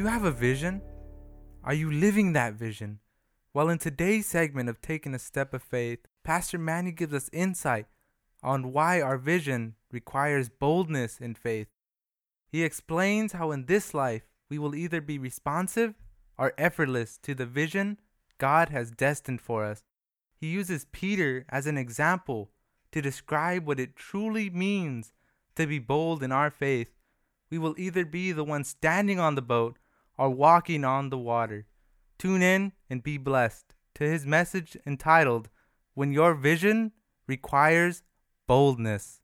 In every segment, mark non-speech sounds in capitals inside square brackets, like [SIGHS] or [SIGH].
You have a vision? Are you living that vision? Well, in today's segment of Taking a Step of Faith, Pastor Manny gives us insight on why our vision requires boldness in faith. He explains how in this life we will either be responsive or effortless to the vision God has destined for us. He uses Peter as an example to describe what it truly means to be bold in our faith. We will either be the one standing on the boat or walking on the water. Tune in and be blessed to his message entitled, When Your Vision Requires Boldness.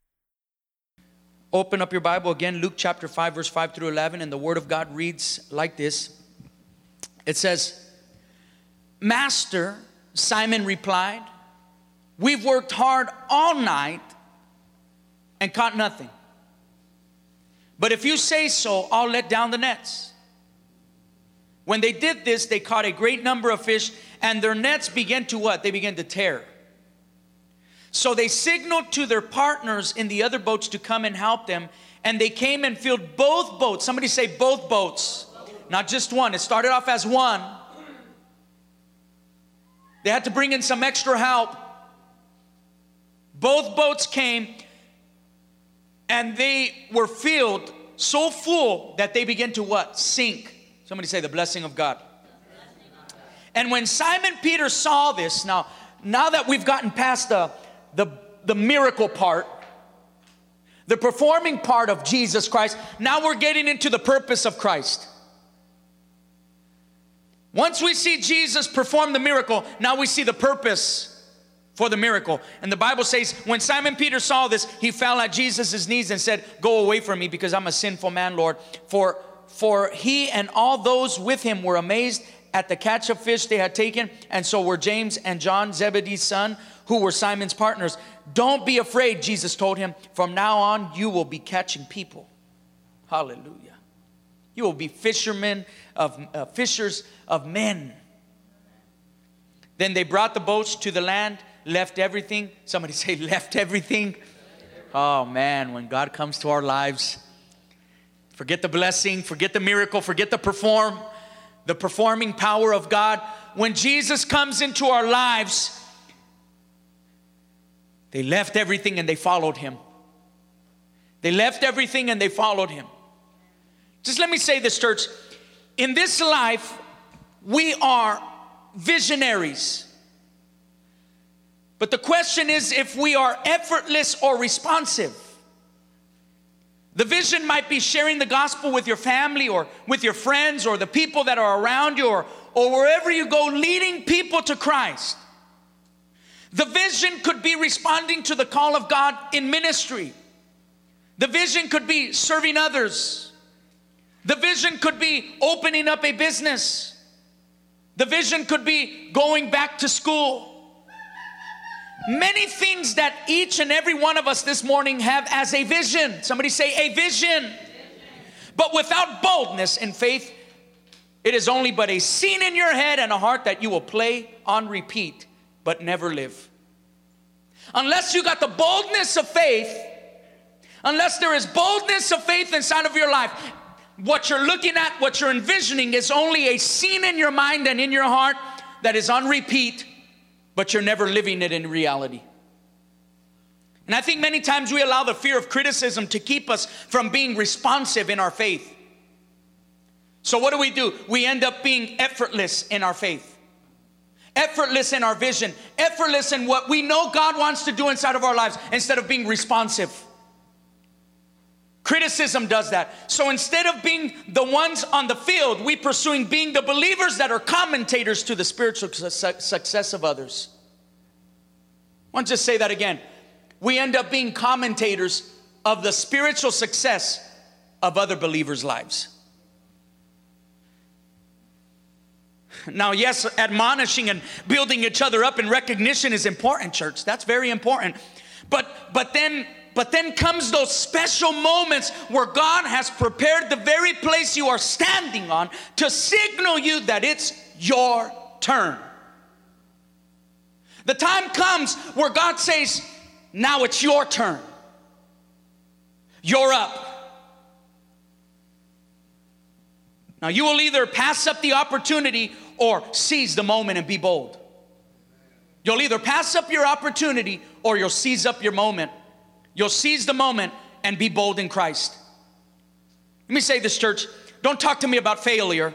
Open up your Bible again, Luke chapter 5, verse 5 through 11, and the Word of God reads like this It says, Master, Simon replied, We've worked hard all night and caught nothing. But if you say so, I'll let down the nets. When they did this, they caught a great number of fish, and their nets began to what? They began to tear. So they signaled to their partners in the other boats to come and help them, and they came and filled both boats. Somebody say both boats, not just one. It started off as one. They had to bring in some extra help. Both boats came, and they were filled so full that they began to what? Sink. Somebody say the blessing of God. And when Simon Peter saw this, now, now that we've gotten past the, the, the miracle part, the performing part of Jesus Christ, now we're getting into the purpose of Christ. Once we see Jesus perform the miracle, now we see the purpose for the miracle. And the Bible says, when Simon Peter saw this, he fell at Jesus' knees and said, Go away from me because I'm a sinful man, Lord. For for he and all those with him were amazed at the catch of fish they had taken, and so were James and John, Zebedee's son, who were Simon's partners. Don't be afraid, Jesus told him. From now on, you will be catching people. Hallelujah. You will be fishermen of uh, fishers of men. Then they brought the boats to the land, left everything. Somebody [LAUGHS] say, left everything. Oh man, when God comes to our lives, Forget the blessing, forget the miracle, forget the perform, the performing power of God. When Jesus comes into our lives, they left everything and they followed him. They left everything and they followed him. Just let me say this, church. In this life, we are visionaries. But the question is if we are effortless or responsive. The vision might be sharing the gospel with your family or with your friends or the people that are around you or, or wherever you go, leading people to Christ. The vision could be responding to the call of God in ministry. The vision could be serving others. The vision could be opening up a business. The vision could be going back to school many things that each and every one of us this morning have as a vision. Somebody say, a vision. But without boldness and faith, it is only but a scene in your head and a heart that you will play on repeat, but never live. Unless you got the boldness of faith, unless there is boldness of faith inside of your life, what you're looking at, what you're envisioning is only a scene in your mind and in your heart that is on repeat but you're never living it in reality. And I think many times we allow the fear of criticism to keep us from being responsive in our faith. So, what do we do? We end up being effortless in our faith, effortless in our vision, effortless in what we know God wants to do inside of our lives instead of being responsive. Criticism does that. So instead of being the ones on the field, we pursuing being the believers that are commentators to the spiritual su- success of others. Want to just say that again. We end up being commentators of the spiritual success of other believers' lives. Now, yes, admonishing and building each other up in recognition is important, church. That's very important. But but then but then comes those special moments where God has prepared the very place you are standing on to signal you that it's your turn. The time comes where God says, Now it's your turn. You're up. Now, you will either pass up the opportunity or seize the moment and be bold. You'll either pass up your opportunity or you'll seize up your moment. You'll seize the moment and be bold in Christ. Let me say this, church. Don't talk to me about failure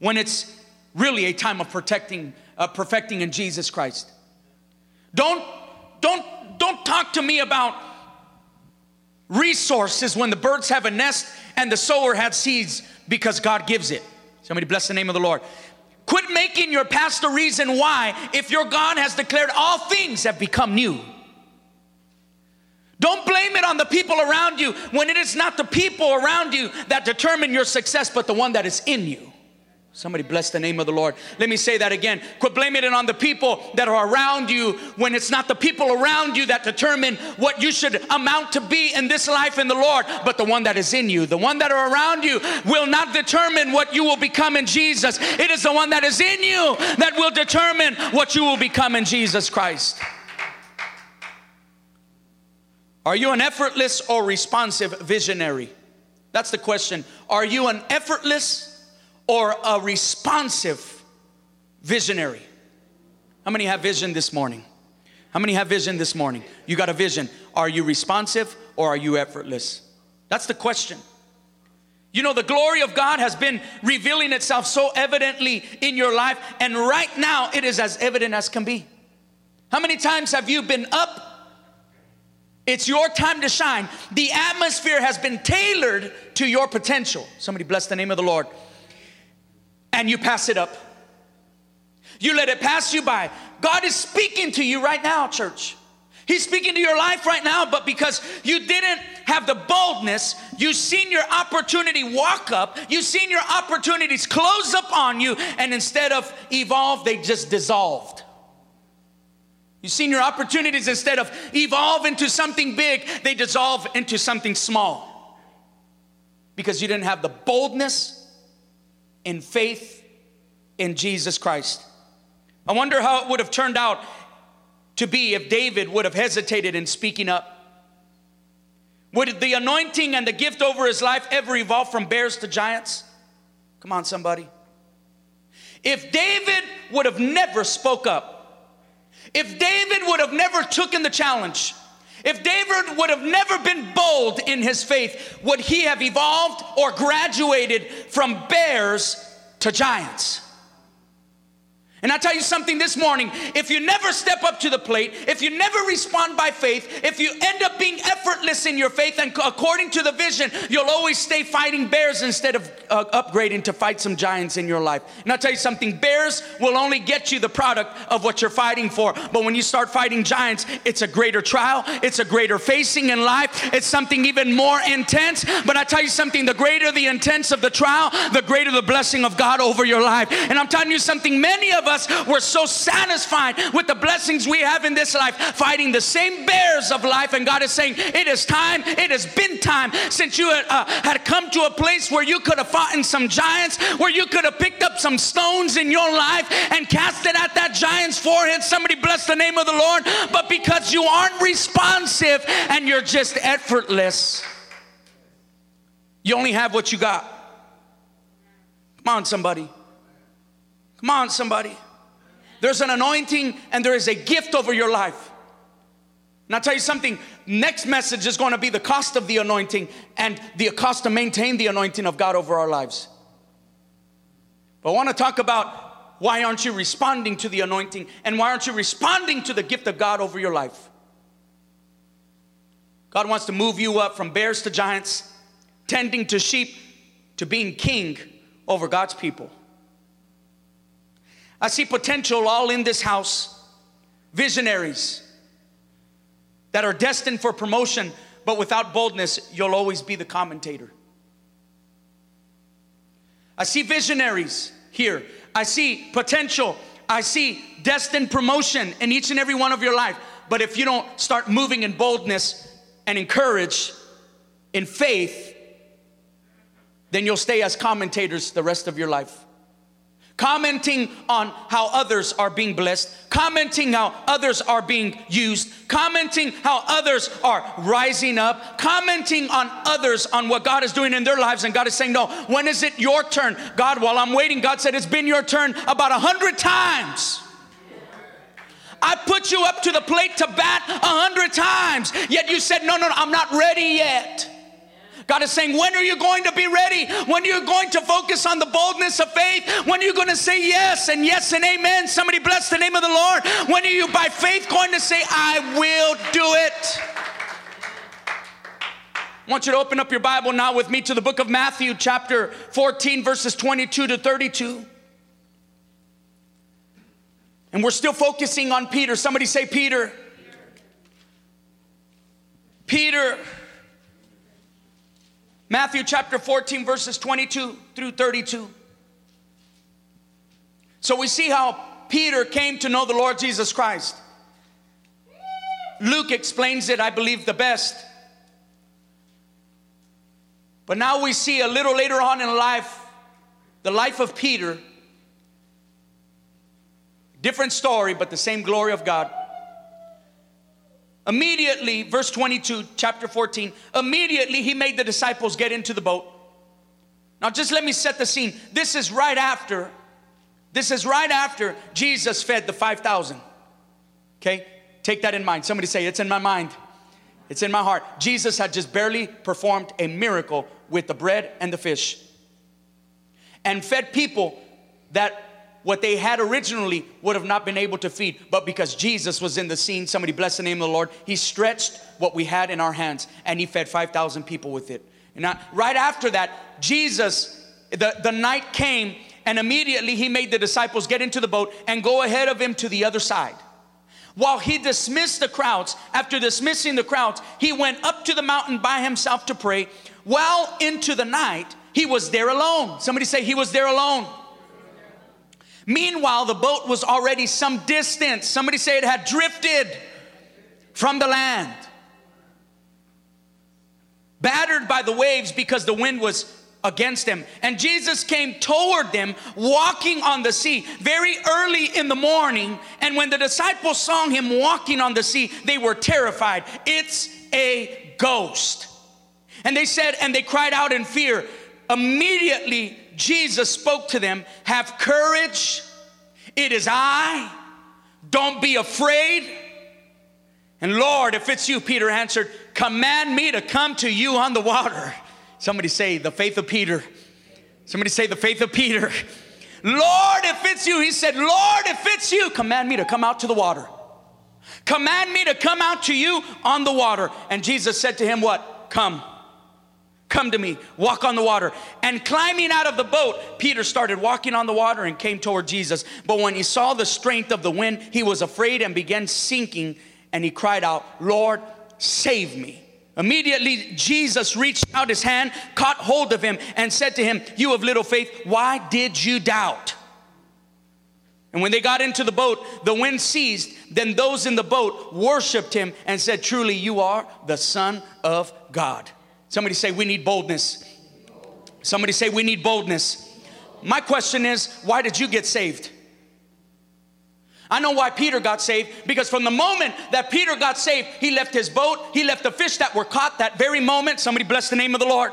when it's really a time of protecting, uh, perfecting in Jesus Christ. Don't, don't, don't talk to me about resources when the birds have a nest and the sower had seeds because God gives it. Somebody bless the name of the Lord. Quit making your past the reason why if your God has declared all things have become new. Don't blame it on the people around you when it is not the people around you that determine your success, but the one that is in you. Somebody bless the name of the Lord. Let me say that again. Quit blaming it on the people that are around you when it's not the people around you that determine what you should amount to be in this life in the Lord, but the one that is in you. The one that are around you will not determine what you will become in Jesus. It is the one that is in you that will determine what you will become in Jesus Christ. Are you an effortless or responsive visionary? That's the question. Are you an effortless or a responsive visionary? How many have vision this morning? How many have vision this morning? You got a vision. Are you responsive or are you effortless? That's the question. You know, the glory of God has been revealing itself so evidently in your life, and right now it is as evident as can be. How many times have you been up? It's your time to shine. The atmosphere has been tailored to your potential. Somebody bless the name of the Lord and you pass it up. You let it pass you by. God is speaking to you right now, church. He's speaking to your life right now, but because you didn't have the boldness, you've seen your opportunity walk up, you've seen your opportunities close up on you, and instead of evolve, they just dissolved. You've seen your opportunities instead of evolve into something big, they dissolve into something small. Because you didn't have the boldness in faith in Jesus Christ. I wonder how it would have turned out to be if David would have hesitated in speaking up. Would the anointing and the gift over his life ever evolve from bears to giants? Come on, somebody. If David would have never spoke up, if David would have never taken the challenge, if David would have never been bold in his faith, would he have evolved or graduated from bears to giants? And I tell you something this morning if you never step up to the plate, if you never respond by faith, if you end up being effortless in your faith and according to the vision, you'll always stay fighting bears instead of uh, upgrading to fight some giants in your life. And I'll tell you something bears will only get you the product of what you're fighting for. But when you start fighting giants, it's a greater trial, it's a greater facing in life, it's something even more intense. But I tell you something the greater the intense of the trial, the greater the blessing of God over your life. And I'm telling you something, many of us us, we're so satisfied with the blessings we have in this life, fighting the same bears of life. And God is saying, It is time, it has been time since you had, uh, had come to a place where you could have fought in some giants, where you could have picked up some stones in your life and cast it at that giant's forehead. Somebody bless the name of the Lord. But because you aren't responsive and you're just effortless, you only have what you got. Come on, somebody. Come on, somebody. There's an anointing and there is a gift over your life. And I'll tell you something, next message is going to be the cost of the anointing and the cost to maintain the anointing of God over our lives. But I want to talk about why aren't you responding to the anointing and why aren't you responding to the gift of God over your life? God wants to move you up from bears to giants, tending to sheep, to being king over God's people. I see potential all in this house, visionaries that are destined for promotion, but without boldness, you'll always be the commentator. I see visionaries here. I see potential. I see destined promotion in each and every one of your life. But if you don't start moving in boldness and encourage in faith, then you'll stay as commentators the rest of your life. Commenting on how others are being blessed, commenting how others are being used, commenting how others are rising up, commenting on others on what God is doing in their lives. And God is saying, No, when is it your turn? God, while I'm waiting, God said, It's been your turn about a hundred times. I put you up to the plate to bat a hundred times, yet you said, No, no, no, I'm not ready yet. God is saying, when are you going to be ready? When are you going to focus on the boldness of faith? When are you going to say yes and yes and amen? Somebody bless the name of the Lord. When are you by faith going to say, I will do it? I want you to open up your Bible now with me to the book of Matthew, chapter 14, verses 22 to 32. And we're still focusing on Peter. Somebody say, Peter. Peter. Matthew chapter 14, verses 22 through 32. So we see how Peter came to know the Lord Jesus Christ. Luke explains it, I believe, the best. But now we see a little later on in life, the life of Peter. Different story, but the same glory of God. Immediately, verse 22, chapter 14, immediately he made the disciples get into the boat. Now, just let me set the scene. This is right after, this is right after Jesus fed the 5,000. Okay? Take that in mind. Somebody say, It's in my mind. It's in my heart. Jesus had just barely performed a miracle with the bread and the fish and fed people that what they had originally would have not been able to feed. But because Jesus was in the scene, somebody bless the name of the Lord, he stretched what we had in our hands and he fed 5,000 people with it. And now, right after that, Jesus, the, the night came and immediately he made the disciples get into the boat and go ahead of him to the other side. While he dismissed the crowds, after dismissing the crowds, he went up to the mountain by himself to pray. Well into the night, he was there alone. Somebody say, He was there alone. Meanwhile, the boat was already some distance. Somebody say it had drifted from the land. Battered by the waves because the wind was against them. And Jesus came toward them walking on the sea very early in the morning. And when the disciples saw him walking on the sea, they were terrified. It's a ghost. And they said, and they cried out in fear. Immediately, Jesus spoke to them, Have courage, it is I, don't be afraid. And Lord, if it's you, Peter answered, Command me to come to you on the water. Somebody say, The faith of Peter. Somebody say, The faith of Peter. Lord, if it's you, he said, Lord, if it's you, command me to come out to the water. Command me to come out to you on the water. And Jesus said to him, What? Come. Come to me, walk on the water. And climbing out of the boat, Peter started walking on the water and came toward Jesus. But when he saw the strength of the wind, he was afraid and began sinking. And he cried out, Lord, save me. Immediately, Jesus reached out his hand, caught hold of him, and said to him, You of little faith, why did you doubt? And when they got into the boat, the wind ceased. Then those in the boat worshiped him and said, Truly, you are the Son of God. Somebody say, We need boldness. Somebody say, We need boldness. My question is, why did you get saved? I know why Peter got saved because from the moment that Peter got saved, he left his boat, he left the fish that were caught that very moment. Somebody bless the name of the Lord.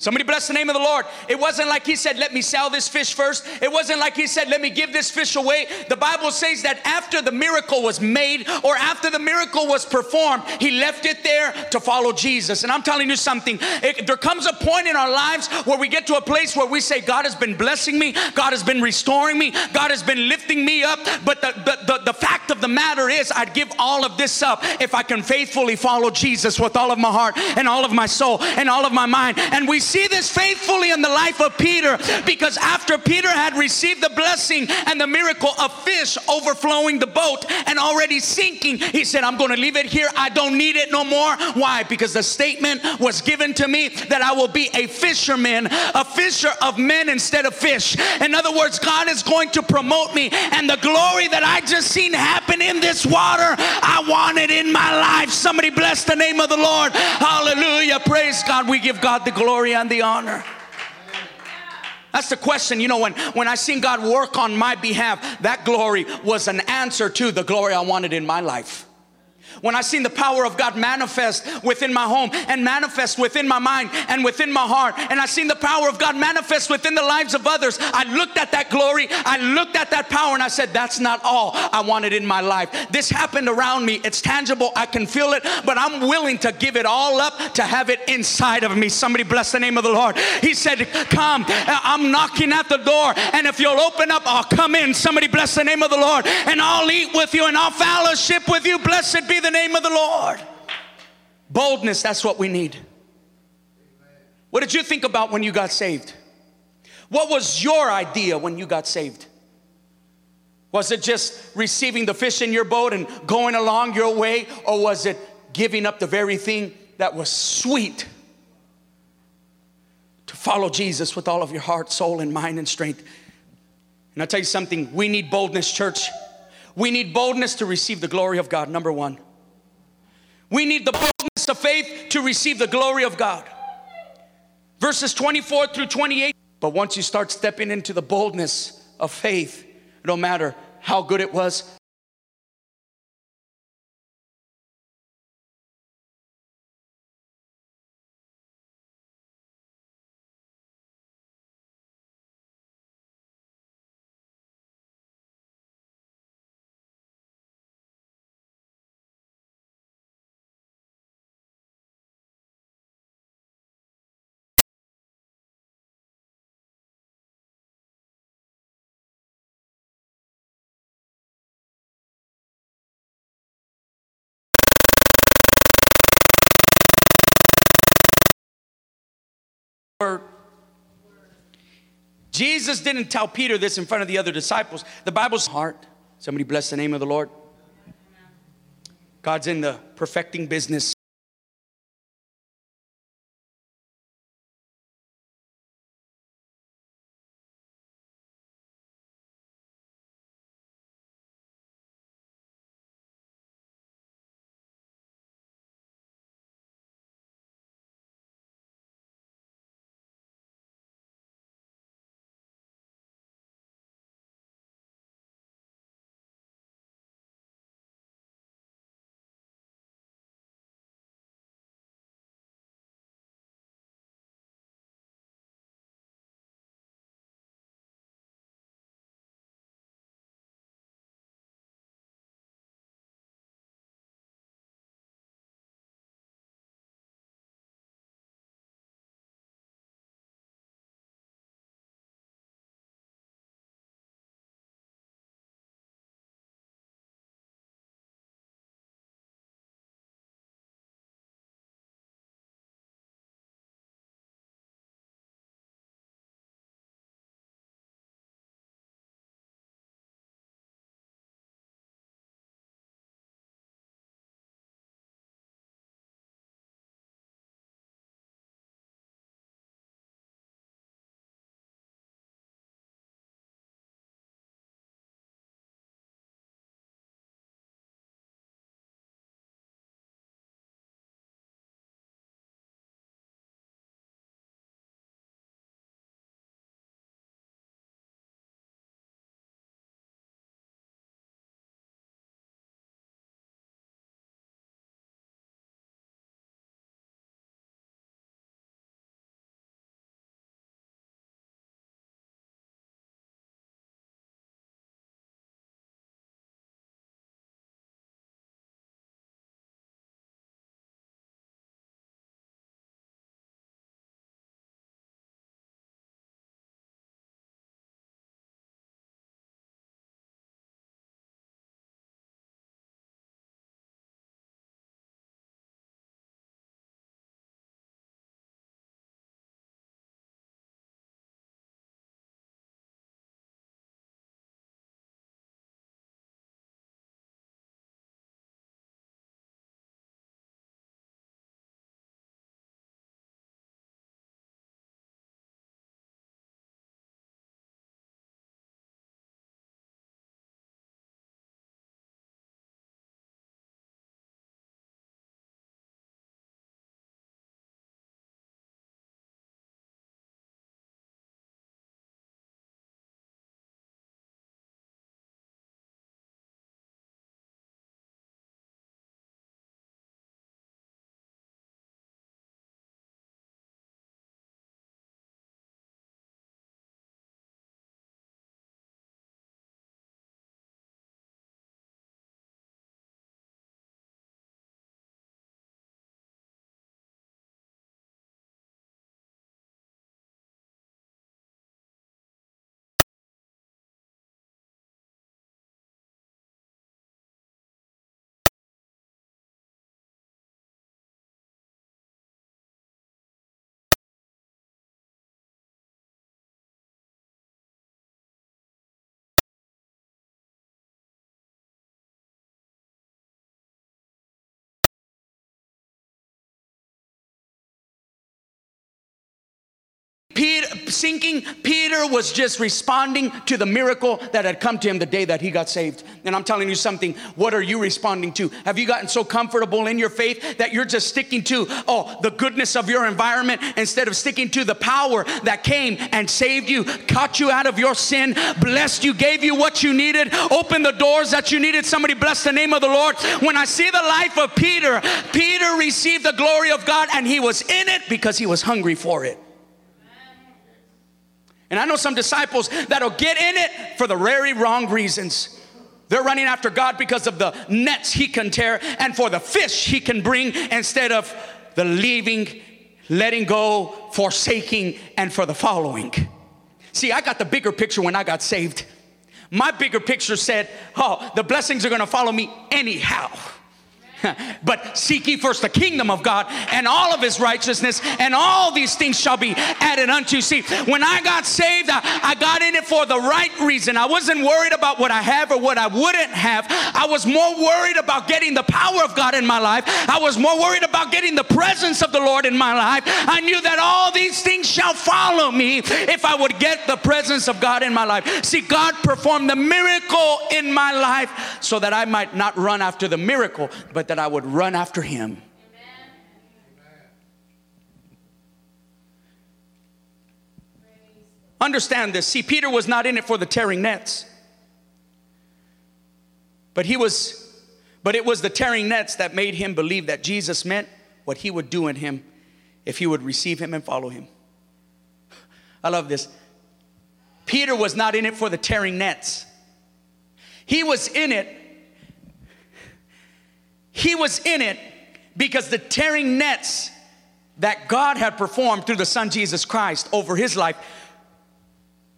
Somebody bless the name of the Lord. It wasn't like he said, Let me sell this fish first. It wasn't like he said, Let me give this fish away. The Bible says that after the miracle was made or after the miracle was performed, he left it there to follow Jesus. And I'm telling you something, it, there comes a point in our lives where we get to a place where we say, God has been blessing me, God has been restoring me, God has been lifting me up. But the, the, the, the fact of the matter is, I'd give all of this up if I can faithfully follow Jesus with all of my heart and all of my soul and all of my mind. And we see this faithfully in the life of Peter because after Peter had received the blessing and the miracle of fish overflowing the boat and already sinking, he said, I'm going to leave it here. I don't need it no more. Why? Because the statement was given to me that I will be a fisherman, a fisher of men instead of fish. In other words, God is going to promote me, and the glory that I just seen happen in this water, I want it in my life. Somebody bless the name of the Lord. Hallelujah. Praise God. We give God the glory and the honor. That's the question. You know, when, when I seen God work on my behalf, that glory was an answer to the glory I wanted in my life. When I seen the power of God manifest within my home and manifest within my mind and within my heart, and I seen the power of God manifest within the lives of others, I looked at that glory, I looked at that power, and I said, That's not all I wanted in my life. This happened around me, it's tangible, I can feel it, but I'm willing to give it all up to have it inside of me. Somebody bless the name of the Lord. He said, Come, I'm knocking at the door, and if you'll open up, I'll come in. Somebody bless the name of the Lord, and I'll eat with you and I'll fellowship with you. Blessed be the name of the Lord. Boldness, that's what we need. What did you think about when you got saved? What was your idea when you got saved? Was it just receiving the fish in your boat and going along your way, or was it giving up the very thing that was sweet to follow Jesus with all of your heart, soul, and mind and strength? And I'll tell you something we need boldness, church. We need boldness to receive the glory of God, number one. We need the boldness of faith to receive the glory of God. Verses 24 through 28. But once you start stepping into the boldness of faith, no matter how good it was, Jesus didn't tell Peter this in front of the other disciples. The Bible's heart. Somebody bless the name of the Lord. God's in the perfecting business. Sinking, Peter was just responding to the miracle that had come to him the day that he got saved. And I'm telling you something, what are you responding to? Have you gotten so comfortable in your faith that you're just sticking to, oh, the goodness of your environment instead of sticking to the power that came and saved you, caught you out of your sin, blessed you, gave you what you needed, opened the doors that you needed? Somebody bless the name of the Lord. When I see the life of Peter, Peter received the glory of God and he was in it because he was hungry for it. And I know some disciples that'll get in it for the very wrong reasons. They're running after God because of the nets he can tear and for the fish he can bring instead of the leaving, letting go, forsaking, and for the following. See, I got the bigger picture when I got saved. My bigger picture said, Oh, the blessings are gonna follow me anyhow. [LAUGHS] but seek ye first the kingdom of God and all of his righteousness, and all these things shall be added unto you. See, when I got saved, I, I, got in it for the right reason. I wasn't worried about what I have or what I wouldn't have. I was more worried about getting the power of God in my life. I was more worried about getting the presence of the Lord in my life. I knew that all these things shall follow me if I would get the presence of God in my life. See, God performed the miracle in my life so that I might not run after the miracle, but that I would run after him. Understand this. See, Peter was not in it for the tearing nets. But he was but it was the tearing nets that made him believe that Jesus meant what he would do in him if he would receive him and follow him. I love this. Peter was not in it for the tearing nets. He was in it he was in it because the tearing nets that God had performed through the Son Jesus Christ over his life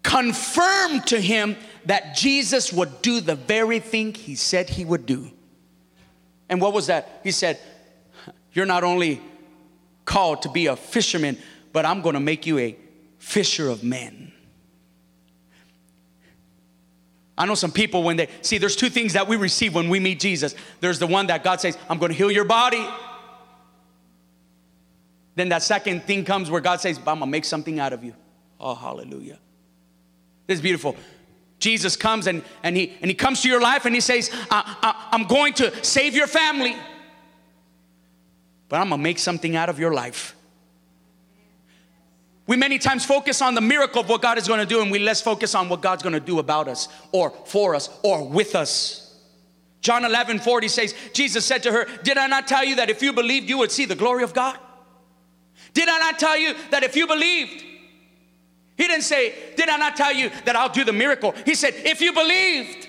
confirmed to him that Jesus would do the very thing he said he would do. And what was that? He said, You're not only called to be a fisherman, but I'm going to make you a fisher of men. I know some people when they see there's two things that we receive when we meet Jesus. There's the one that God says, I'm going to heal your body. Then that second thing comes where God says, I'm going to make something out of you. Oh, hallelujah. This is beautiful. Jesus comes and, and, he, and he comes to your life and he says, I, I, I'm going to save your family, but I'm going to make something out of your life. We many times focus on the miracle of what God is going to do, and we less focus on what God's going to do about us, or for us, or with us. John 11 40 says, Jesus said to her, Did I not tell you that if you believed, you would see the glory of God? Did I not tell you that if you believed, he didn't say, Did I not tell you that I'll do the miracle? He said, If you believed.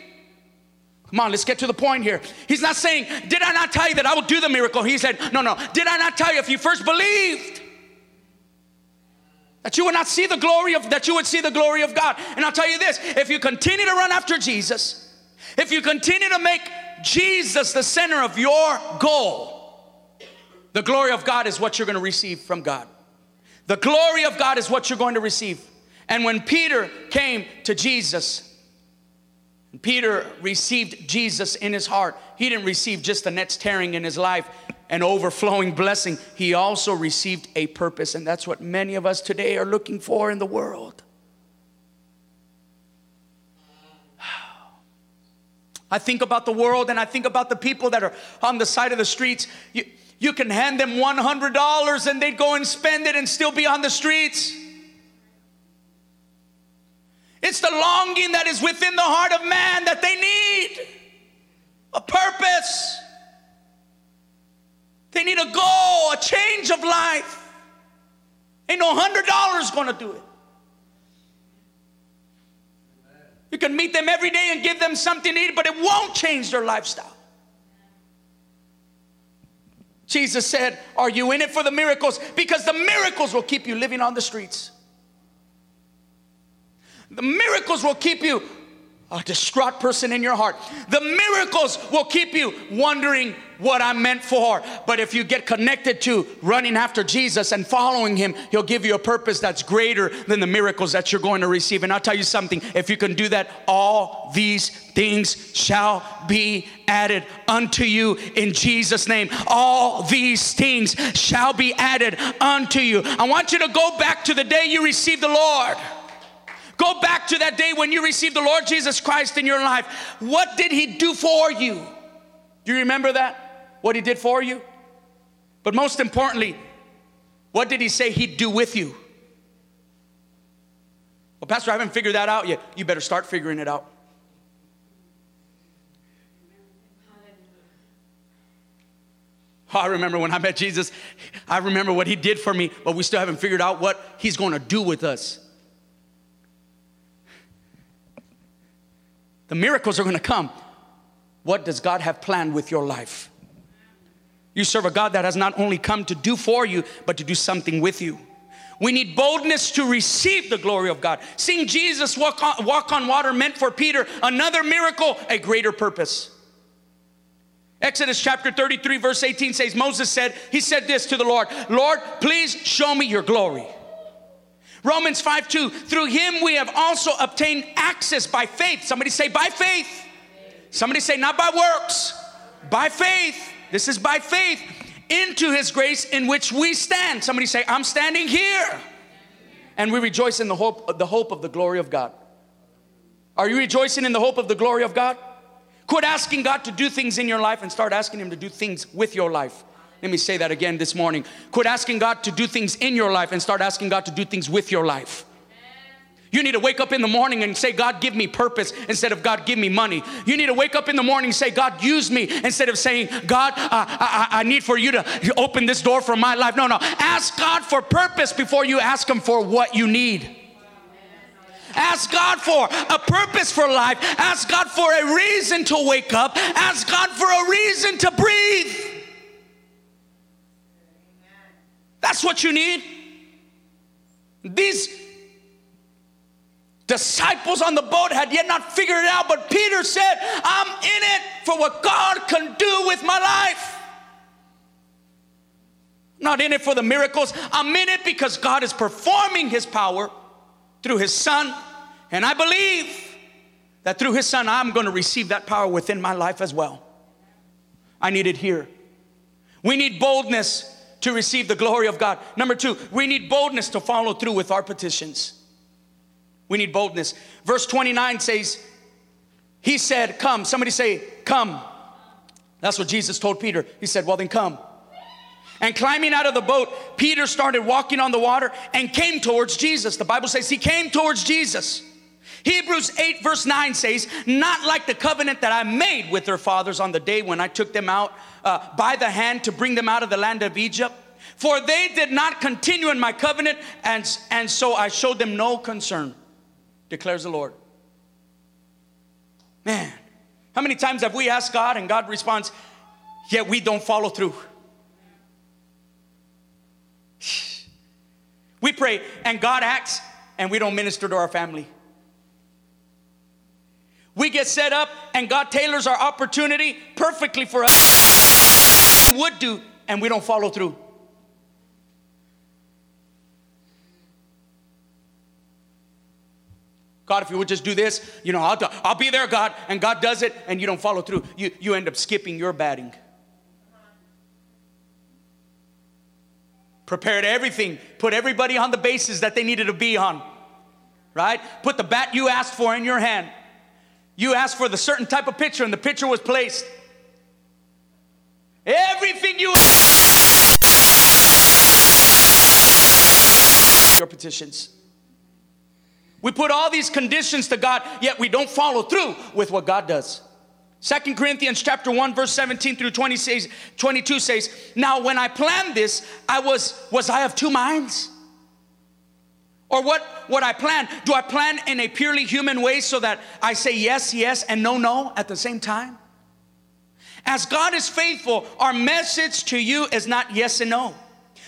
Come on, let's get to the point here. He's not saying, Did I not tell you that I will do the miracle? He said, No, no. Did I not tell you if you first believed? That you would not see the glory of, that you would see the glory of God. And I'll tell you this, if you continue to run after Jesus, if you continue to make Jesus the center of your goal, the glory of God is what you're going to receive from God. The glory of God is what you're going to receive. And when Peter came to Jesus, Peter received Jesus in his heart. He didn't receive just the nets tearing in his life an overflowing blessing. He also received a purpose, and that's what many of us today are looking for in the world. I think about the world and I think about the people that are on the side of the streets. You, you can hand them $100 and they'd go and spend it and still be on the streets. It's the longing that is within the heart of man that they need a purpose. They need a goal, a change of life. Ain't no hundred dollars gonna do it. You can meet them every day and give them something to eat, but it won't change their lifestyle. Jesus said, Are you in it for the miracles? Because the miracles will keep you living on the streets. The miracles will keep you a distraught person in your heart. The miracles will keep you wondering what I'm meant for. But if you get connected to running after Jesus and following Him, He'll give you a purpose that's greater than the miracles that you're going to receive. And I'll tell you something if you can do that, all these things shall be added unto you in Jesus' name. All these things shall be added unto you. I want you to go back to the day you received the Lord. Go back to that day when you received the Lord Jesus Christ in your life. What did He do for you? Do you remember that? What He did for you? But most importantly, what did He say He'd do with you? Well, Pastor, I haven't figured that out yet. You better start figuring it out. I remember when I met Jesus, I remember what he did for me, but we still haven't figured out what he's going to do with us. The miracles are going to come. What does God have planned with your life? You serve a God that has not only come to do for you, but to do something with you. We need boldness to receive the glory of God. Seeing Jesus walk on, walk on water meant for Peter another miracle, a greater purpose. Exodus chapter 33, verse 18 says, Moses said, He said this to the Lord, Lord, please show me your glory. Romans 5 2, through him we have also obtained access by faith. Somebody say, by faith. Somebody say, not by works, by faith. This is by faith into his grace in which we stand. Somebody say, I'm standing here. And we rejoice in the hope, the hope of the glory of God. Are you rejoicing in the hope of the glory of God? Quit asking God to do things in your life and start asking Him to do things with your life. Let me say that again this morning. Quit asking God to do things in your life and start asking God to do things with your life. You need to wake up in the morning and say, God, give me purpose instead of God, give me money. You need to wake up in the morning and say, God, use me instead of saying, God, I, I, need for you to open this door for my life. No, no. Ask God for purpose before you ask Him for what you need. Ask God for a purpose for life. Ask God for a reason to wake up. Ask God for a reason to breathe. That's what you need. These disciples on the boat had yet not figured it out, but Peter said, I'm in it for what God can do with my life. Not in it for the miracles, I'm in it because God is performing His power through His Son. And I believe that through His Son, I'm going to receive that power within my life as well. I need it here. We need boldness to receive the glory of God. Number two, we need boldness to follow through with our petitions. We need boldness. Verse 29 says, He said, Come. Somebody say, Come. That's what Jesus told Peter. He said, Well, then come. And climbing out of the boat, Peter started walking on the water and came towards Jesus. The Bible says he came towards Jesus. Hebrews 8, verse 9 says, Not like the covenant that I made with their fathers on the day when I took them out uh, by the hand to bring them out of the land of Egypt. For they did not continue in my covenant, and, and so I showed them no concern, declares the Lord. Man, how many times have we asked God and God responds, yet we don't follow through? [SIGHS] We pray and God acts and we don't minister to our family. We get set up and God tailors our opportunity perfectly for us. Would do and we don't follow through. God, if you would just do this, you know, I'll, do, I'll be there, God. And God does it, and you don't follow through. You, you end up skipping your batting. Prepared everything, put everybody on the bases that they needed to be on, right? Put the bat you asked for in your hand. You asked for the certain type of pitcher, and the pitcher was placed. Everything you your petitions. We put all these conditions to God, yet we don't follow through with what God does. Second Corinthians chapter 1 verse 17 through 20 says, 22 says, "Now when I planned this, I was was I of two minds?" Or what, what I plan, do I plan in a purely human way so that I say yes, yes, and no, no at the same time? As God is faithful, our message to you is not yes and no.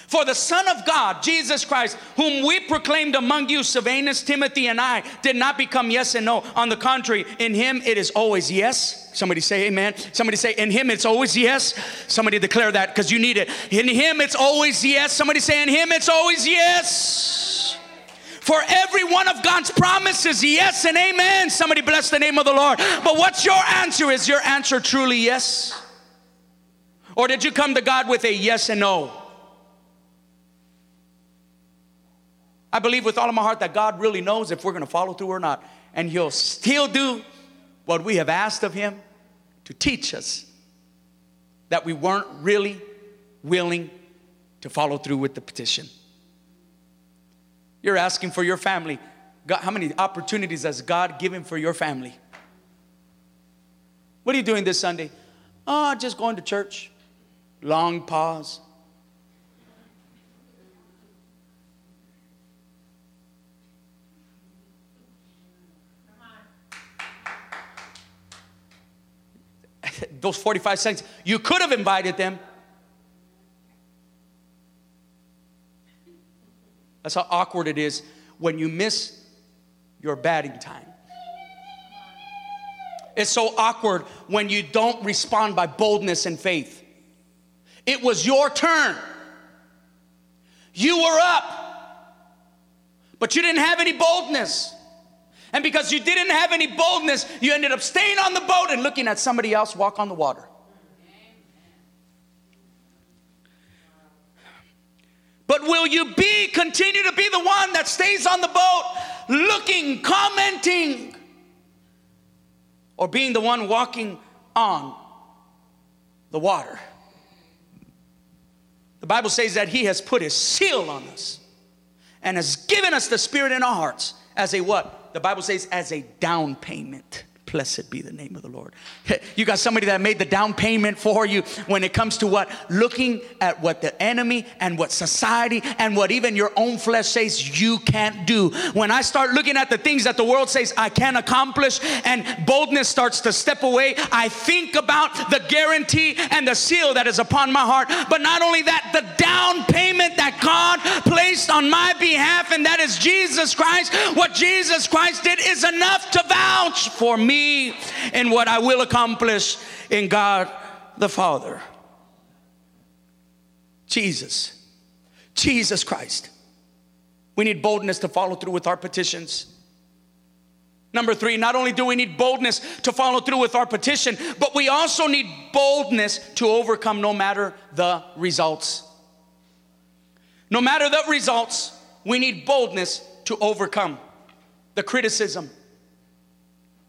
For the Son of God, Jesus Christ, whom we proclaimed among you, Silvanus, Timothy, and I, did not become yes and no. On the contrary, in him it is always yes. Somebody say amen. Somebody say, in him it's always yes. Somebody declare that because you need it. In him it's always yes. Somebody say, in him it's always yes. For every one of God's promises, yes and amen. Somebody bless the name of the Lord. But what's your answer? Is your answer truly yes? Or did you come to God with a yes and no? I believe with all of my heart that God really knows if we're going to follow through or not. And He'll still do what we have asked of Him to teach us that we weren't really willing to follow through with the petition. You're asking for your family. God, how many opportunities has God given for your family? What are you doing this Sunday? Oh, just going to church. Long pause. [LAUGHS] those 45 seconds. You could have invited them. That's how awkward it is when you miss your batting time. It's so awkward when you don't respond by boldness and faith. It was your turn. You were up, but you didn't have any boldness. And because you didn't have any boldness, you ended up staying on the boat and looking at somebody else walk on the water. But will you be, continue to be the one that stays on the boat, looking, commenting, or being the one walking on the water? The Bible says that He has put His seal on us and has given us the Spirit in our hearts as a what? the Bible says, as a down payment. Blessed be the name of the Lord. You got somebody that made the down payment for you when it comes to what? Looking at what the enemy and what society and what even your own flesh says you can't do. When I start looking at the things that the world says I can't accomplish and boldness starts to step away, I think about the guarantee and the seal that is upon my heart. But not only that, the down payment that God placed on my behalf, and that is Jesus Christ. What Jesus Christ did is enough to vouch for me and what I will accomplish in God the Father. Jesus, Jesus Christ. We need boldness to follow through with our petitions. Number three, not only do we need boldness to follow through with our petition, but we also need boldness to overcome no matter the results. No matter the results, we need boldness to overcome the criticism,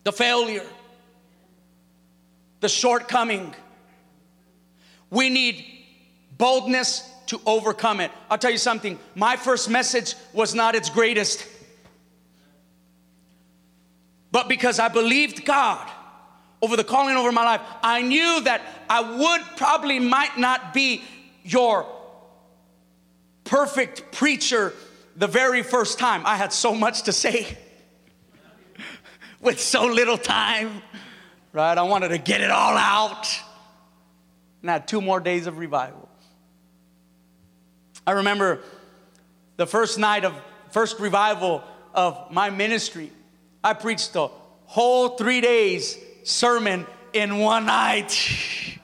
the failure, the shortcoming. We need boldness to overcome it. I'll tell you something, my first message was not its greatest. But because I believed God over the calling over my life, I knew that I would probably might not be your perfect preacher the very first time. I had so much to say with so little time, right? I wanted to get it all out. And I had two more days of revival. I remember the first night of first revival of my ministry. I preached the whole three days sermon in one night. [LAUGHS]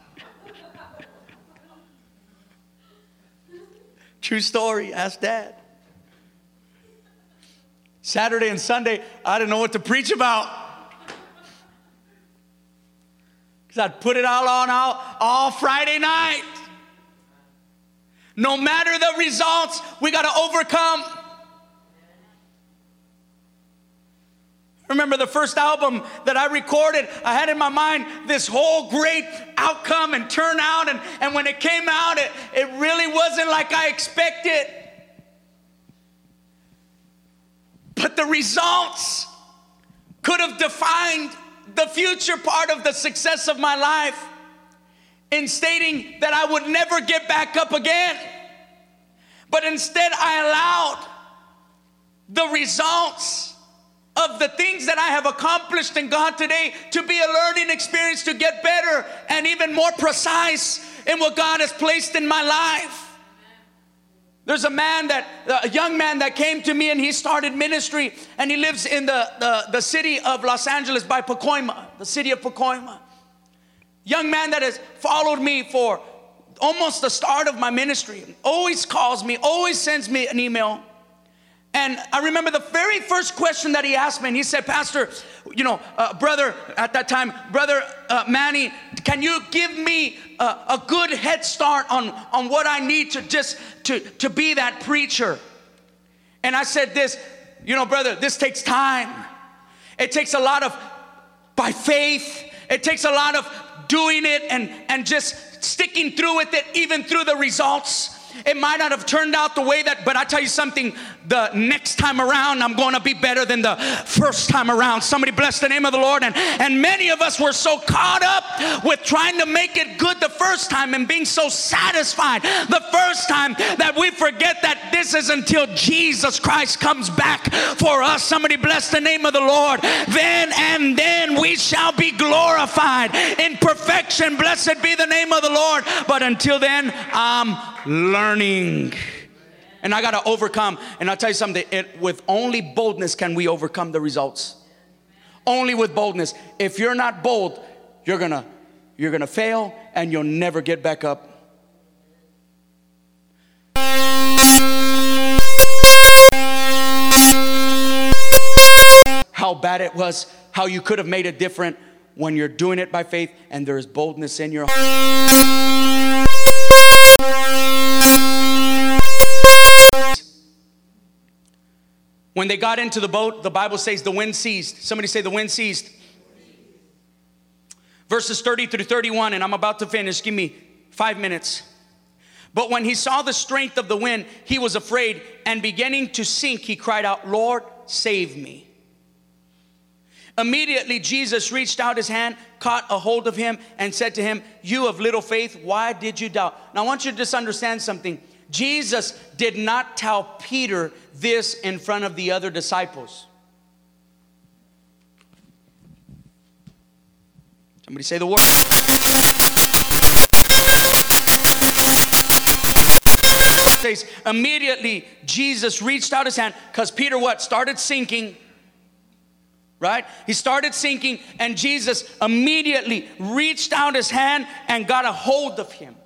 True story, ask dad. Saturday and Sunday, I didn't know what to preach about. Because I'd put it all on all, all Friday night. No matter the results, we got to overcome. Remember the first album that I recorded, I had in my mind this whole great outcome and turnout. And, and when it came out, it, it really wasn't like I expected. But the results could have defined the future part of the success of my life in stating that I would never get back up again. But instead, I allowed the results of the things that I have accomplished in God today to be a learning experience to get better and even more precise in what God has placed in my life. There's a man that, a young man that came to me and he started ministry and he lives in the, the, the city of Los Angeles by Pacoima, the city of Pacoima. Young man that has followed me for almost the start of my ministry, always calls me, always sends me an email. And I remember the very first question that he asked me, and he said, Pastor, you know, uh, brother, at that time, brother uh, Manny, can you give me a, a good head start on, on what I need to just to, to be that preacher? And I said this, you know, brother, this takes time. It takes a lot of by faith. It takes a lot of doing it and, and just sticking through with it, even through the results. It might not have turned out the way that, but I tell you something, the next time around, I'm going to be better than the first time around. Somebody bless the name of the Lord. And, and many of us were so caught up with trying to make it good the first time and being so satisfied the first time that we forget that this is until Jesus Christ comes back for us. Somebody bless the name of the Lord. Then and then we shall be glorified in perfection. Blessed be the name of the Lord. But until then, I'm learning. And I got to overcome. And I'll tell you something it, with only boldness can we overcome the results. Only with boldness. If you're not bold, you're going to you're going to fail and you'll never get back up. How bad it was, how you could have made it different when you're doing it by faith and there is boldness in your heart. When they got into the boat, the Bible says the wind ceased. Somebody say the wind ceased. Verses 30 through 31, and I'm about to finish. Give me five minutes. But when he saw the strength of the wind, he was afraid, and beginning to sink, he cried out, Lord, save me. Immediately, Jesus reached out his hand, caught a hold of him, and said to him, You of little faith, why did you doubt? Now, I want you to just understand something. Jesus did not tell Peter this in front of the other disciples. Somebody say the word. Immediately Jesus reached out his hand because Peter what started sinking right? He started sinking, and Jesus immediately reached out his hand and got a hold of him.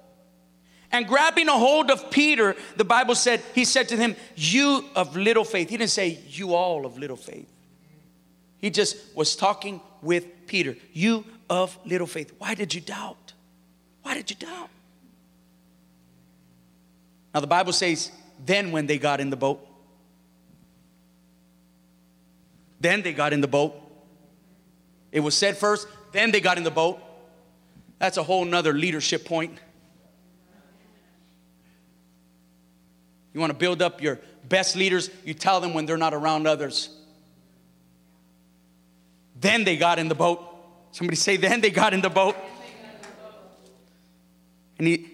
And grabbing a hold of Peter, the Bible said, He said to him, You of little faith. He didn't say, You all of little faith. He just was talking with Peter. You of little faith. Why did you doubt? Why did you doubt? Now, the Bible says, Then when they got in the boat, then they got in the boat. It was said first, then they got in the boat. That's a whole nother leadership point. You want to build up your best leaders, you tell them when they're not around others. Then they got in the boat. Somebody say, then they got in the boat. And he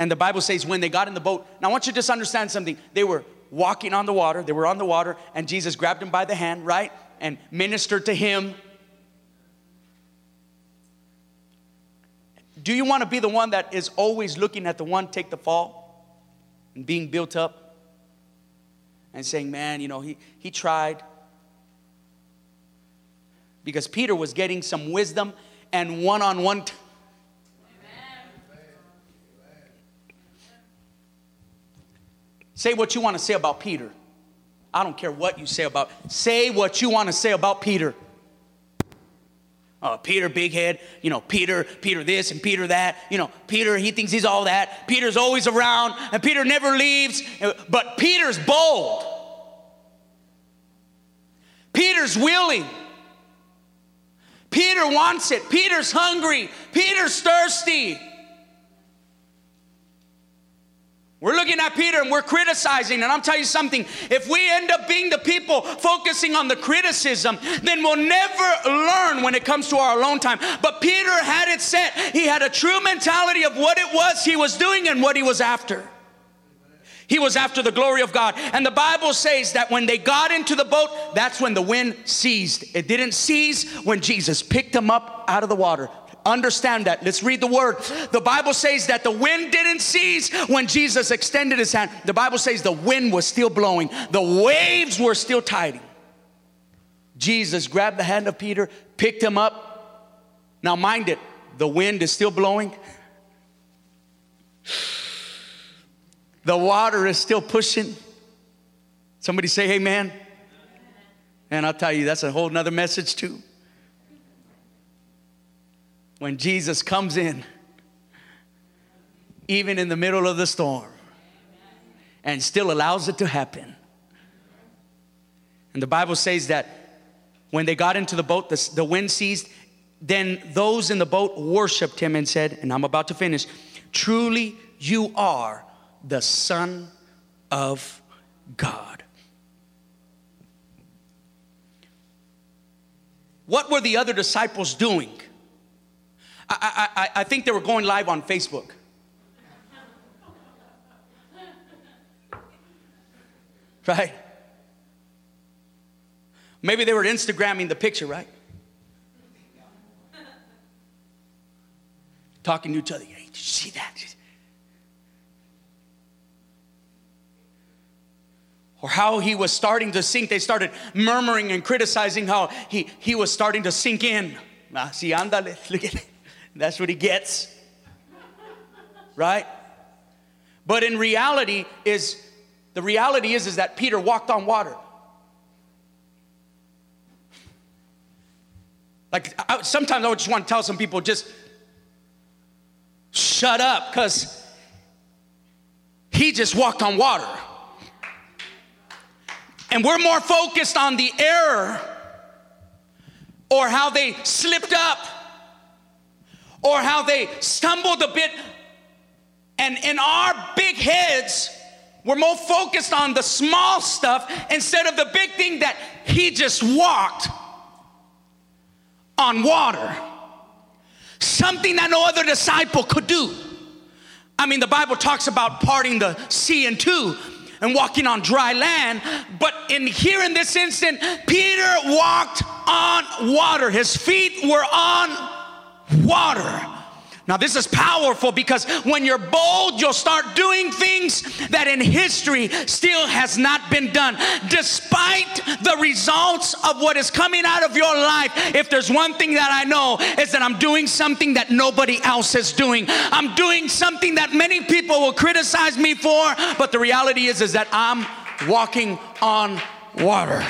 and the Bible says when they got in the boat. Now I want you to just understand something. They were walking on the water, they were on the water, and Jesus grabbed him by the hand, right? And ministered to him. Do you want to be the one that is always looking at the one take the fall and being built up and saying, man, you know, he, he tried? Because Peter was getting some wisdom and one on one. Say what you want to say about Peter. I don't care what you say about. Say what you want to say about Peter. Uh, Peter, big head, you know, Peter, Peter this and Peter that, you know, Peter, he thinks he's all that. Peter's always around and Peter never leaves, but Peter's bold. Peter's willing. Peter wants it. Peter's hungry. Peter's thirsty. We're looking at Peter and we're criticizing. And I'm telling you something if we end up being the people focusing on the criticism, then we'll never learn when it comes to our alone time. But Peter had it set. He had a true mentality of what it was he was doing and what he was after. He was after the glory of God. And the Bible says that when they got into the boat, that's when the wind ceased. It didn't cease when Jesus picked them up out of the water. Understand that. Let's read the word. The Bible says that the wind didn't cease when Jesus extended his hand. The Bible says the wind was still blowing, the waves were still tiding. Jesus grabbed the hand of Peter, picked him up. Now, mind it, the wind is still blowing, the water is still pushing. Somebody say, Amen. And I'll tell you, that's a whole nother message, too when Jesus comes in, even in the middle of the storm, and still allows it to happen. And the Bible says that when they got into the boat, the, the wind ceased. Then those in the boat worshiped him and said, and I'm about to finish, truly you are the Son of God. What were the other disciples doing? I, I, I think they were going live on Facebook. Right? Maybe they were Instagramming the picture, right? Talking to each other. Hey, did you see that? Or how he was starting to sink. They started murmuring and criticizing how he, he was starting to sink in. Ah, sí, ándale, look at it. That's what he gets. Right? But in reality is the reality is is that Peter walked on water. Like I, sometimes I would just want to tell some people just shut up cuz he just walked on water. And we're more focused on the error or how they slipped up or how they stumbled a bit. And in our big heads, we're more focused on the small stuff instead of the big thing that he just walked on water. Something that no other disciple could do. I mean, the Bible talks about parting the sea in two and walking on dry land, but in here in this instant, Peter walked on water. His feet were on water. Now, this is powerful because when you're bold, you'll start doing things that in history still has not been done. Despite the results of what is coming out of your life, if there's one thing that I know is that I'm doing something that nobody else is doing. I'm doing something that many people will criticize me for, but the reality is is that I'm walking on water.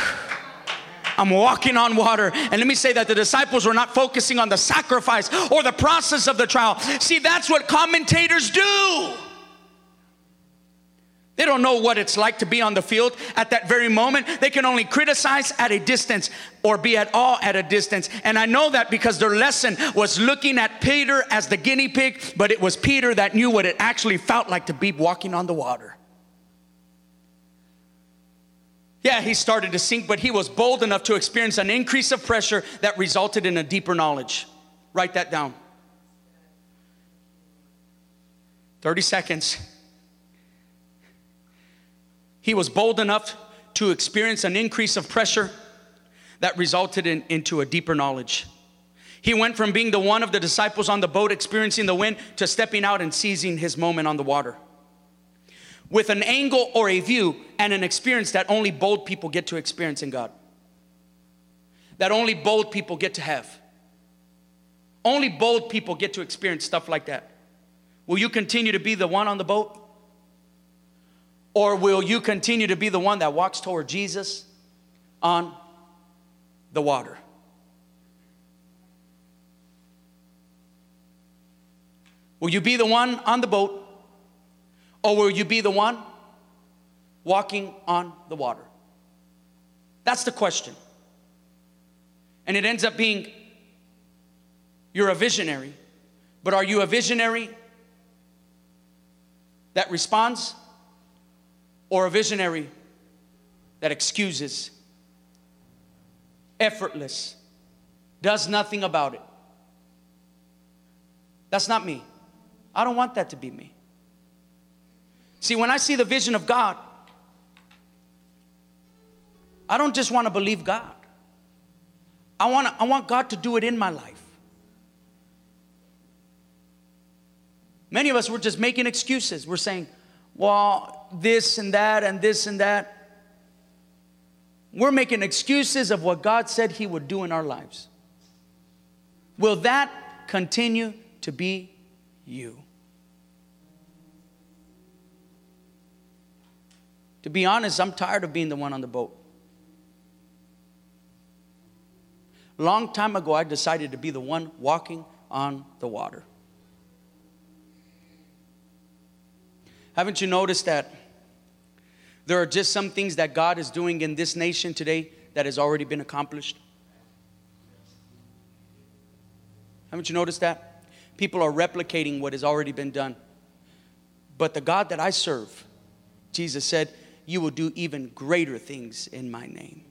I'm walking on water. And let me say that the disciples were not focusing on the sacrifice or the process of the trial. See, that's what commentators do. They don't know what it's like to be on the field at that very moment. They can only criticize at a distance or be at all at a distance. And I know that because their lesson was looking at Peter as the guinea pig, but it was Peter that knew what it actually felt like to be walking on the water. Yeah, he started to sink, but he was bold enough to experience an increase of pressure that resulted in a deeper knowledge. Write that down. 30 seconds. He was bold enough to experience an increase of pressure that resulted in, into a deeper knowledge. He went from being the one of the disciples on the boat experiencing the wind to stepping out and seizing his moment on the water with an angle or a view and an experience that only bold people get to experience in God. That only bold people get to have. Only bold people get to experience stuff like that. Will you continue to be the one on the boat? Or will you continue to be the one that walks toward Jesus on the water? Will you be the one on the boat or will you be the one walking on the water? That's the question. And it ends up being you're a visionary, but are you a visionary that responds or a visionary that excuses, effortless, does nothing about it? That's not me. I don't want that to be me. See, when I see the vision of God, I don't just want to believe God. I want, to, I want God to do it in my life. Many of us were just making excuses. We're saying, well, this and that and this and that. We're making excuses of what God said He would do in our lives. Will that continue to be you? To be honest, I'm tired of being the one on the boat. Long time ago, I decided to be the one walking on the water. Haven't you noticed that there are just some things that God is doing in this nation today that has already been accomplished? Haven't you noticed that? People are replicating what has already been done. But the God that I serve, Jesus said, You will do even greater things in my name.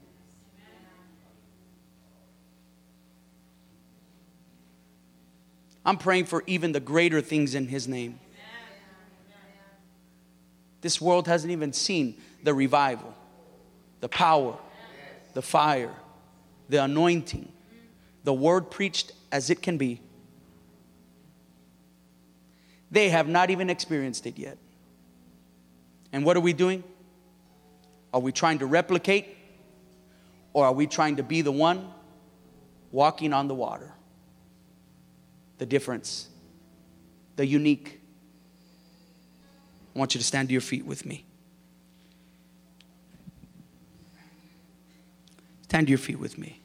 I'm praying for even the greater things in his name. This world hasn't even seen the revival, the power, the fire, the anointing, the word preached as it can be. They have not even experienced it yet. And what are we doing? Are we trying to replicate? Or are we trying to be the one walking on the water? The difference, the unique. I want you to stand to your feet with me. Stand to your feet with me.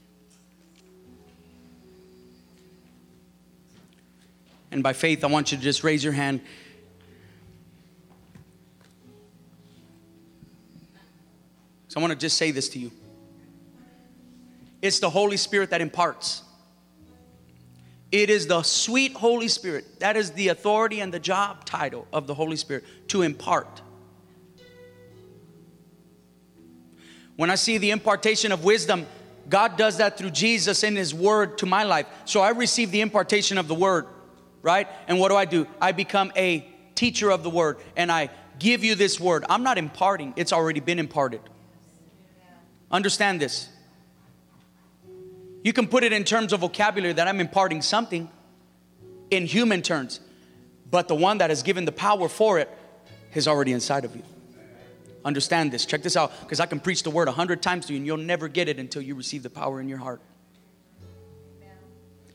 And by faith, I want you to just raise your hand. So I want to just say this to you it's the Holy Spirit that imparts. It is the sweet Holy Spirit. That is the authority and the job title of the Holy Spirit to impart. When I see the impartation of wisdom, God does that through Jesus in His Word to my life. So I receive the impartation of the Word right? And what do I do? I become a teacher of the word and I give you this word. I'm not imparting, it's already been imparted. Understand this. You can put it in terms of vocabulary that I'm imparting something in human terms, but the one that has given the power for it is already inside of you. Understand this. Check this out, because I can preach the word a hundred times to you and you'll never get it until you receive the power in your heart.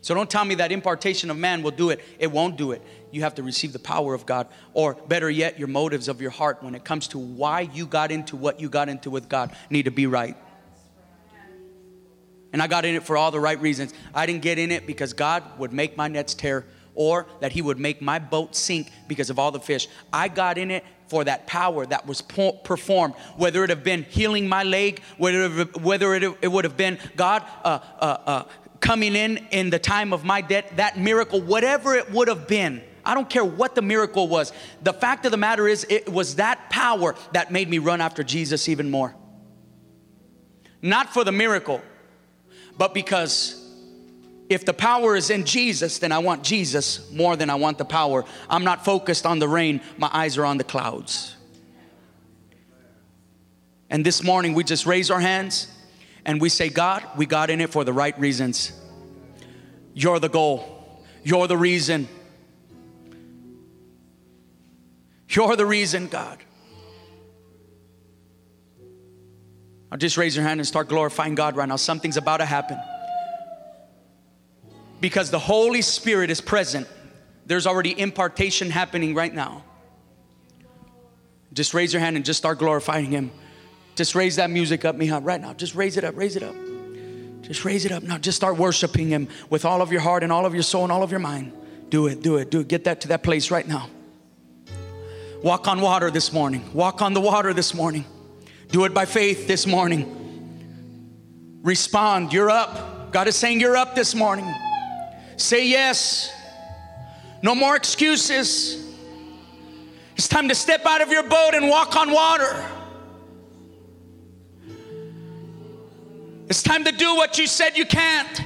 So don't tell me that impartation of man will do it. It won't do it. You have to receive the power of God, or better yet, your motives of your heart when it comes to why you got into what you got into with God need to be right. And I got in it for all the right reasons. I didn't get in it because God would make my nets tear or that He would make my boat sink because of all the fish. I got in it for that power that was performed, whether it have been healing my leg, whether, whether it, it would have been God uh, uh, uh, coming in in the time of my death, that miracle, whatever it would have been. I don't care what the miracle was. The fact of the matter is, it was that power that made me run after Jesus even more. Not for the miracle, but because if the power is in Jesus, then I want Jesus more than I want the power. I'm not focused on the rain, my eyes are on the clouds. And this morning, we just raise our hands and we say, God, we got in it for the right reasons. You're the goal, you're the reason. You're the reason, God. I'll just raise your hand and start glorifying God right now. Something's about to happen. Because the Holy Spirit is present, there's already impartation happening right now. Just raise your hand and just start glorifying Him. Just raise that music up, Mija, right now. Just raise it up, raise it up. Just raise it up now. Just start worshiping Him with all of your heart and all of your soul and all of your mind. Do it, do it, do it. Get that to that place right now. Walk on water this morning. Walk on the water this morning. Do it by faith this morning. Respond. You're up. God is saying you're up this morning. Say yes. No more excuses. It's time to step out of your boat and walk on water. It's time to do what you said you can't.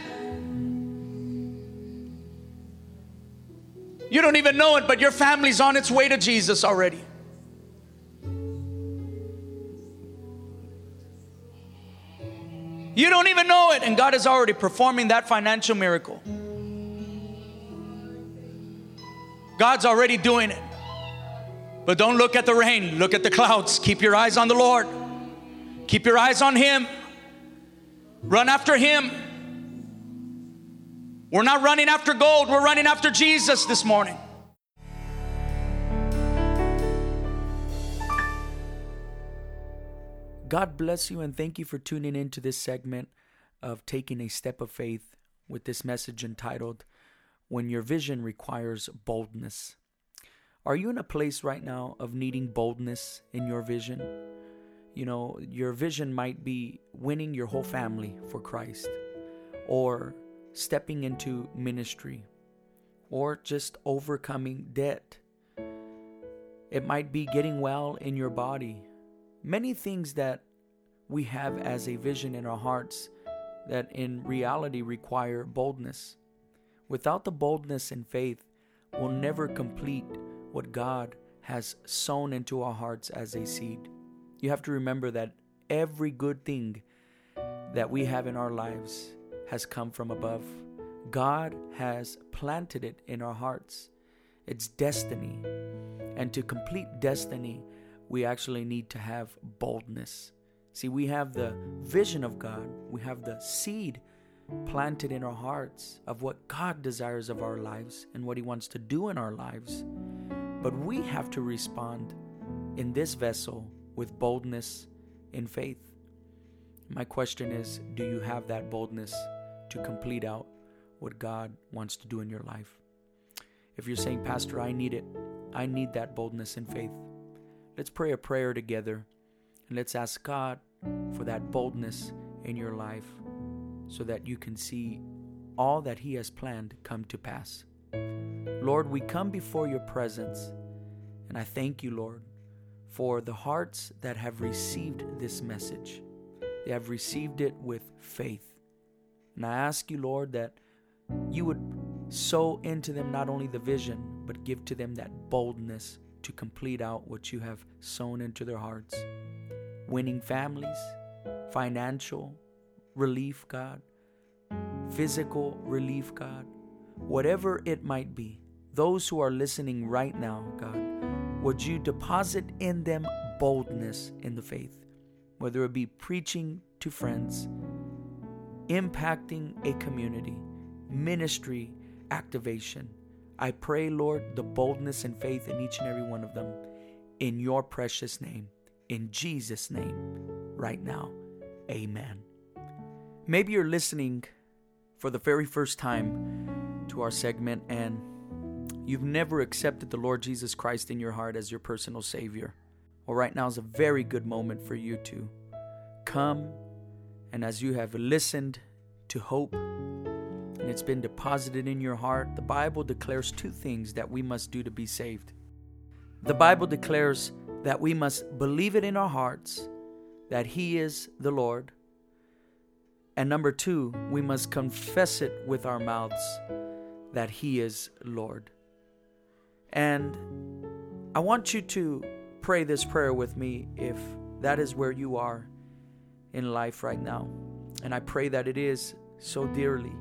You don't even know it, but your family's on its way to Jesus already. You don't even know it, and God is already performing that financial miracle. God's already doing it. But don't look at the rain, look at the clouds. Keep your eyes on the Lord. Keep your eyes on Him. Run after Him. We're not running after gold, we're running after Jesus this morning. God bless you and thank you for tuning in to this segment of Taking a Step of Faith with this message entitled When Your Vision Requires Boldness. Are you in a place right now of needing boldness in your vision? You know, your vision might be winning your whole family for Christ, or stepping into ministry, or just overcoming debt. It might be getting well in your body. Many things that we have as a vision in our hearts that in reality require boldness. Without the boldness and faith, we'll never complete what God has sown into our hearts as a seed. You have to remember that every good thing that we have in our lives has come from above. God has planted it in our hearts. It's destiny. And to complete destiny, we actually need to have boldness. See, we have the vision of God, we have the seed planted in our hearts of what God desires of our lives and what He wants to do in our lives. But we have to respond in this vessel with boldness in faith. My question is do you have that boldness to complete out what God wants to do in your life? If you're saying, Pastor, I need it, I need that boldness in faith, let's pray a prayer together and let's ask God for that boldness in your life so that you can see all that He has planned come to pass. Lord, we come before your presence, and I thank you, Lord, for the hearts that have received this message. They have received it with faith. And I ask you, Lord, that you would sow into them not only the vision, but give to them that boldness to complete out what you have sown into their hearts. Winning families, financial relief, God, physical relief, God, whatever it might be, those who are listening right now, God, would you deposit in them boldness in the faith, whether it be preaching to friends, impacting a community, ministry, activation. I pray, Lord, the boldness and faith in each and every one of them in your precious name, in Jesus' name, right now. Amen. Maybe you're listening for the very first time to our segment and you've never accepted the Lord Jesus Christ in your heart as your personal Savior, well, right now is a very good moment for you to come and as you have listened to hope and it's been deposited in your heart, the Bible declares two things that we must do to be saved. The Bible declares that we must believe it in our hearts that He is the Lord. And number two, we must confess it with our mouths that He is Lord. And I want you to pray this prayer with me if that is where you are in life right now. And I pray that it is so dearly.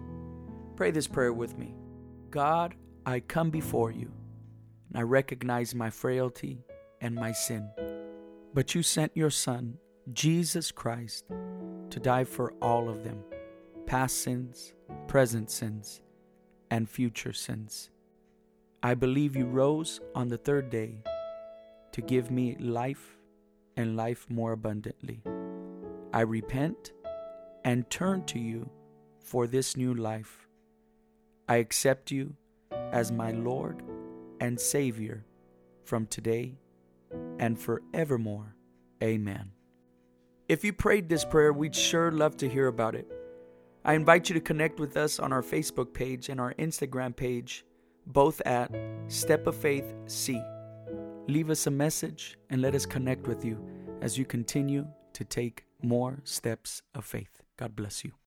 Pray this prayer with me God, I come before you, and I recognize my frailty and my sin. But you sent your Son, Jesus Christ, to die for all of them past sins, present sins, and future sins. I believe you rose on the third day to give me life and life more abundantly. I repent and turn to you for this new life. I accept you as my Lord and Savior from today and forevermore. Amen. If you prayed this prayer, we'd sure love to hear about it. I invite you to connect with us on our Facebook page and our Instagram page both at Step of Faith C. Leave us a message and let us connect with you as you continue to take more steps of faith. God bless you.